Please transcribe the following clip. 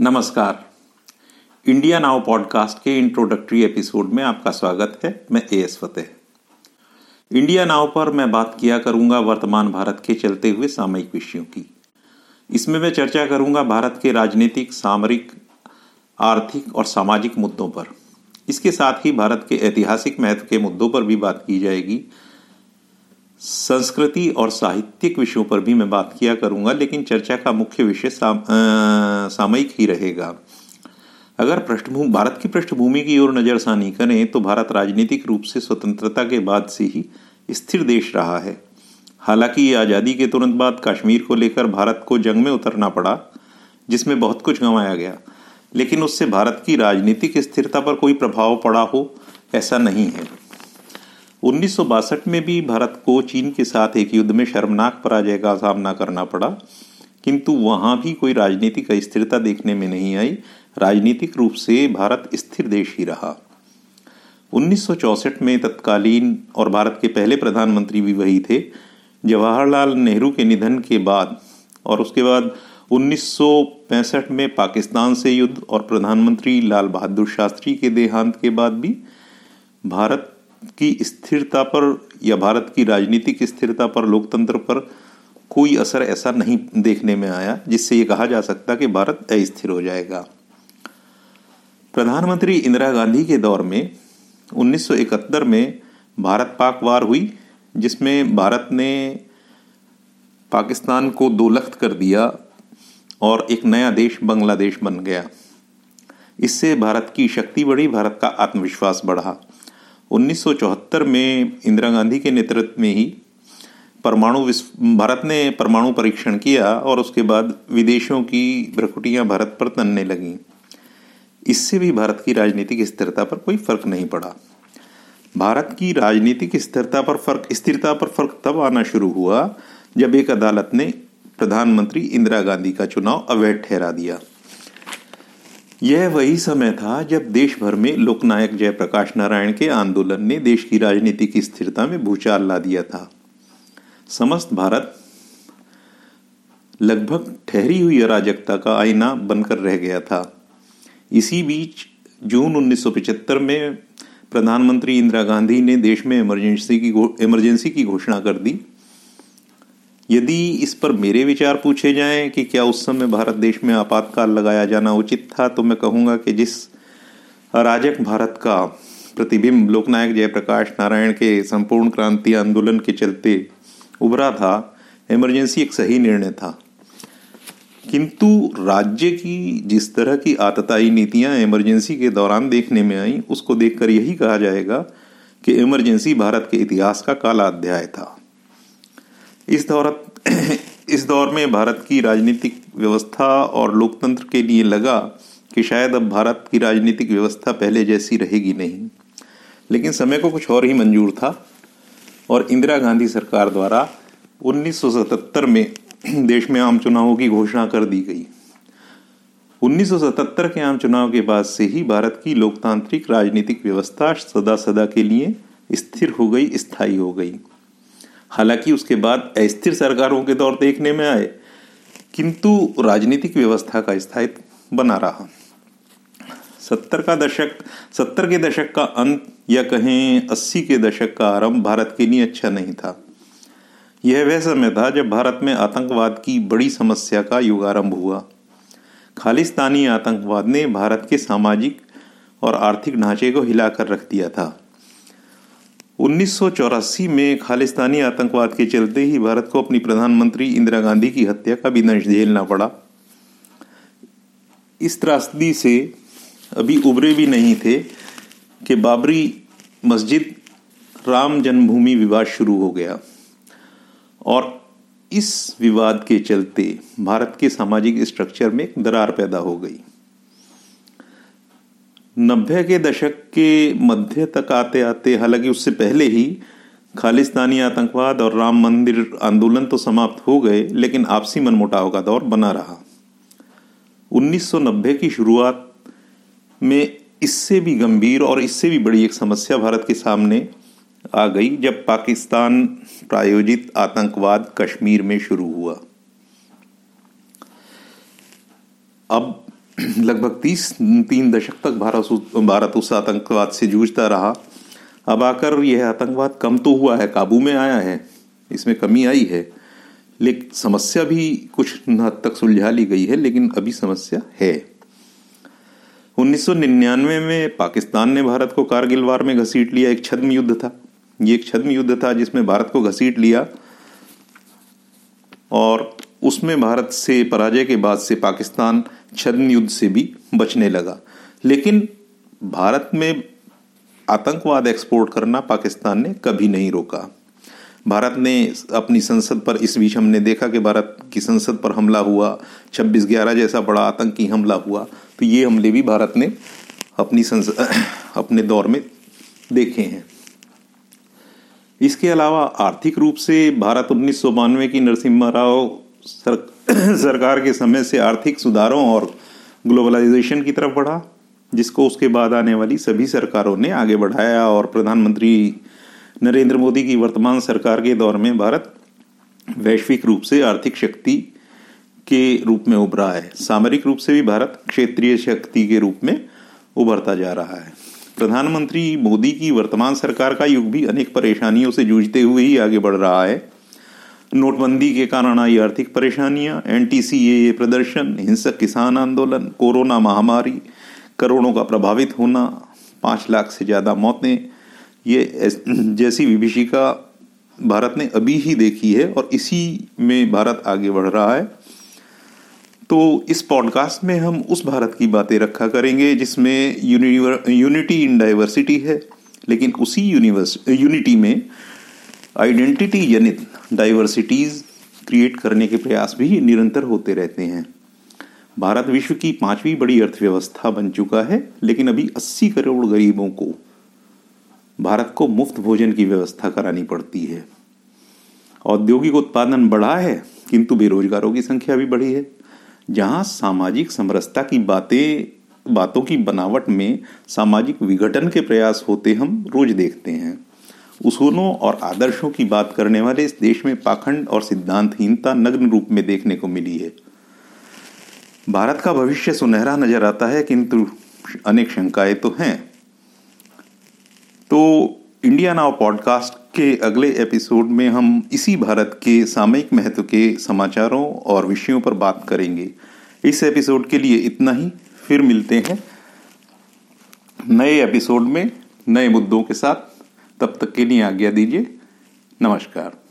नमस्कार। India now podcast के introductory episode में आपका स्वागत है, मैं A S Fateh. India now पर मैं बात किया करूँगा वर्तमान भारत के चलते हुए सामयिक विषयों की। इसमें मैं चर्चा करूँगा भारत के राजनीतिक, सामरिक, आर्थिक और सामाजिक मुद्दों पर। इसके साथ ही भारत के ऐतिहासिक महत्व के मुद्दों पर भी बात की जाएगी संस्कृति और साहित्यिक विषयों पर भी मैं बात किया करूँगा लेकिन चर्चा का मुख्य विषय साम, सामयिक ही रहेगा। अगर पृष्ठभूमि भारत की पृष्ठभूमि की ओर नजरसानी करें तो भारत राजनीतिक रूप से स्वतंत्रता के बाद से ही स्थिर देश रहा है। हालाँकि आज़ादी के तुरंत बाद कश्मीर को लेकर भारत को जंग में उतरना पड़ा जिसमें बहुत कुछ गंवाया गया। लेकिन उससे भारत की राजनीतिक स्थिरता पर कोई प्रभाव पड़ा हो ऐसा नहीं है। उन्नीस सौ बासठ में भी भारत को चीन के साथ एक युद्ध में शर्मनाक पराजय का सामना करना पड़ा, किंतु वहाँ भी कोई राजनीतिक अस्थिरता देखने में नहीं आई। राजनीतिक रूप से भारत स्थिर देश ही रहा। 1964 में तत्कालीन और भारत के पहले प्रधानमंत्री भी वही थे। जवाहरलाल नेहरू के निधन के बाद और उसके बाद 1965 में पाकिस्तान से युद्ध और प्रधानमंत्री लाल बहादुर शास्त्री के देहांत के बाद भी भारत की स्थिरता पर या भारत की राजनीतिक स्थिरता पर, लोकतंत्र पर कोई असर ऐसा नहीं देखने में आया, जिससे ये कहा जा सकता कि भारत अस्थिर हो जाएगा। प्रधानमंत्री इंदिरा गांधी के दौर में 1971 में भारत पाक वार हुई, जिसमें भारत ने पाकिस्तान को दो लख्त कर दिया और एक नया देश बांग्लादेश बन गया। इससे भारत की शक्ति बढ़ी, भारत का आत्मविश्वास बढ़ा। 1974 में इंदिरा गांधी के नेतृत्व में ही परमाणु भारत ने परमाणु परीक्षण किया और उसके बाद विदेशों की भ्रकुटियाँ भारत पर तनने लगीं। इससे भी भारत की राजनीतिक स्थिरता पर कोई फ़र्क नहीं पड़ा। भारत की राजनीतिक स्थिरता पर फ़र्क, स्थिरता पर फ़र्क तब आना शुरू हुआ जब एक अदालत ने प्रधानमंत्री इंदिरा गांधी का चुनाव अवैध ठहरा दिया। यह वही समय था जब देश भर में लोकनायक जयप्रकाश नारायण के आंदोलन ने देश की राजनीति की स्थिरता में भूचाल ला दिया था। समस्त भारत लगभग ठहरी हुई अराजकता का आईना बनकर रह गया था। इसी बीच जून 1975 में प्रधानमंत्री इंदिरा गांधी ने देश में इमरजेंसी की इमरजेंसी की घोषणा कर दी। यदि इस पर मेरे विचार पूछे जाएँ कि क्या उस समय भारत देश में आपातकाल लगाया जाना उचित था तो मैं कहूँगा कि जिस अराजक भारत का प्रतिबिंब लोकनायक जयप्रकाश नारायण के संपूर्ण क्रांति आंदोलन के चलते उभरा था इमरजेंसी एक सही निर्णय था। किंतु राज्य की जिस तरह की आतताई नीतियाँ इमरजेंसी के दौरान देखने में आई, उसको देखकर यही कहा जाएगा कि इमरजेंसी भारत के इतिहास का काला अध्याय था। इस दौर इस दौर में भारत की राजनीतिक व्यवस्था और लोकतंत्र के लिए लगा कि शायद अब भारत की राजनीतिक व्यवस्था पहले जैसी रहेगी नहीं। लेकिन समय को कुछ और ही मंजूर था और इंदिरा गांधी सरकार द्वारा 1977 में देश में आम चुनावों की घोषणा कर दी गई। 1977 के आम चुनाव के बाद से ही भारत की लोकतांत्रिक राजनीतिक व्यवस्था सदा सदा के लिए स्थिर हो गई, स्थायी हो गई। हालाँकि उसके बाद अस्थिर सरकारों के दौर देखने में आए, किंतु राजनीतिक व्यवस्था का स्थायित्व बना रहा। सत्तर का दशक, सत्तर के दशक का अंत या कहें अस्सी के दशक का आरंभ भारत के लिए अच्छा नहीं था। यह वह समय था जब भारत में आतंकवाद की बड़ी समस्या का युगारंभ हुआ। खालिस्तानी आतंकवाद ने भारत के सामाजिक और आर्थिक ढांचे को हिलाकर रख दिया था। उन्नीस सौ चौरासी में खालिस्तानी आतंकवाद के चलते ही भारत को अपनी प्रधानमंत्री इंदिरा गांधी की हत्या का भी दंश झेलना पड़ा। इस त्रासदी से अभी उभरे भी नहीं थे कि बाबरी मस्जिद राम जन्मभूमि विवाद शुरू हो गया और इस विवाद के चलते भारत के सामाजिक स्ट्रक्चर में दरार पैदा हो गई। नब्बे के दशक के मध्य तक आते आते, हालाँकि उससे पहले ही खालिस्तानी आतंकवाद और राम मंदिर आंदोलन तो समाप्त हो गए, लेकिन आपसी मनमुटाव का दौर बना रहा। 1990 की शुरुआत में इससे भी गंभीर और इससे भी बड़ी एक समस्या भारत के सामने आ गई, जब पाकिस्तान प्रायोजित आतंकवाद कश्मीर में शुरू हुआ। अब लगभग तीस, तीन दशक तक भारत भारत उस आतंकवाद से जूझता रहा। अब आकर यह आतंकवाद कम तो हुआ है, काबू में आया है, इसमें कमी आई है। लेकिन समस्या भी कुछ हद तक सुलझा ली गई है, लेकिन अभी समस्या है। 1999 में पाकिस्तान ने भारत को कारगिल वार में घसीट लिया, एक छद्म युद्ध था। ये एक छद्म युद्ध था जिसमें भारत को घसीट लिया और उसमें भारत से पराजय के बाद से पाकिस्तान छद्म युद्ध से भी बचने लगा। लेकिन भारत में आतंकवाद एक्सपोर्ट करना पाकिस्तान ने कभी नहीं रोका। भारत ने अपनी संसद पर, इस बीच हमने देखा कि भारत की संसद पर हमला हुआ, छब्बीस ग्यारह जैसा बड़ा आतंकी हमला हुआ। तो ये हमले भी भारत ने अपनी संसद अपने दौर में देखे हैं। इसके अलावा आर्थिक रूप से भारत उन्नीस सौ बानवे की नरसिम्हा राव सर, सरकार के समय से आर्थिक सुधारों और ग्लोबलाइजेशन की तरफ़ बढ़ा जिसको उसके बाद आने वाली सभी सरकारों ने आगे बढ़ाया और प्रधानमंत्री नरेंद्र मोदी की वर्तमान सरकार के दौर में भारत वैश्विक रूप से आर्थिक शक्ति के रूप में उभरा है। सामरिक रूप से भी भारत क्षेत्रीय शक्ति के रूप में उभरता जा रहा है। प्रधानमंत्री मोदी की वर्तमान सरकार का युग भी अनेक परेशानियों से जूझते हुए ही आगे बढ़ रहा है। नोटबंदी के कारण आई आर्थिक परेशानियाँ, एनटीसीए प्रदर्शन, हिंसक किसान आंदोलन, कोरोना महामारी, करोड़ों का प्रभावित होना, पाँच लाख से ज़्यादा मौतें, ये जैसी विभीषिका भारत ने अभी ही देखी है और इसी में भारत आगे बढ़ रहा है। तो इस पॉडकास्ट में हम उस भारत की बातें रखा करेंगे जिसमें यूनिटी इन डाइवर्सिटी है, लेकिन उसी यूनिवर्स, यूनिटी में आइडेंटिटी जनित डाइवर्सिटीज क्रिएट करने के प्रयास भी निरंतर होते रहते हैं। भारत विश्व की पांचवी बड़ी अर्थव्यवस्था बन चुका है, लेकिन अभी 80 करोड़ गरीबों को भारत को मुफ़्त भोजन की व्यवस्था करानी पड़ती है। औद्योगिक उत्पादन बढ़ा है, किंतु बेरोजगारों की संख्या भी बढ़ी है। जहाँ सामाजिक समरसता की बातें, बातों की बनावट में सामाजिक विघटन के प्रयास होते हम रोज देखते हैं। उसूलों और आदर्शों की बात करने वाले इस देश में पाखंड और सिद्धांतहीनता नग्न रूप में देखने को मिली है। भारत का भविष्य सुनहरा नज़र आता है, किंतु अनेक शंकाएँ तो हैं। तो इंडिया नाउ पॉडकास्ट के अगले एपिसोड में हम इसी भारत के सामयिक महत्व के समाचारों और विषयों पर बात करेंगे। इस एपिसोड के लिए इतना ही, फिर मिलते हैं नए एपिसोड में, नए मुद्दों के साथ। तब तक के लिए आज्ञा दीजिए। नमस्कार।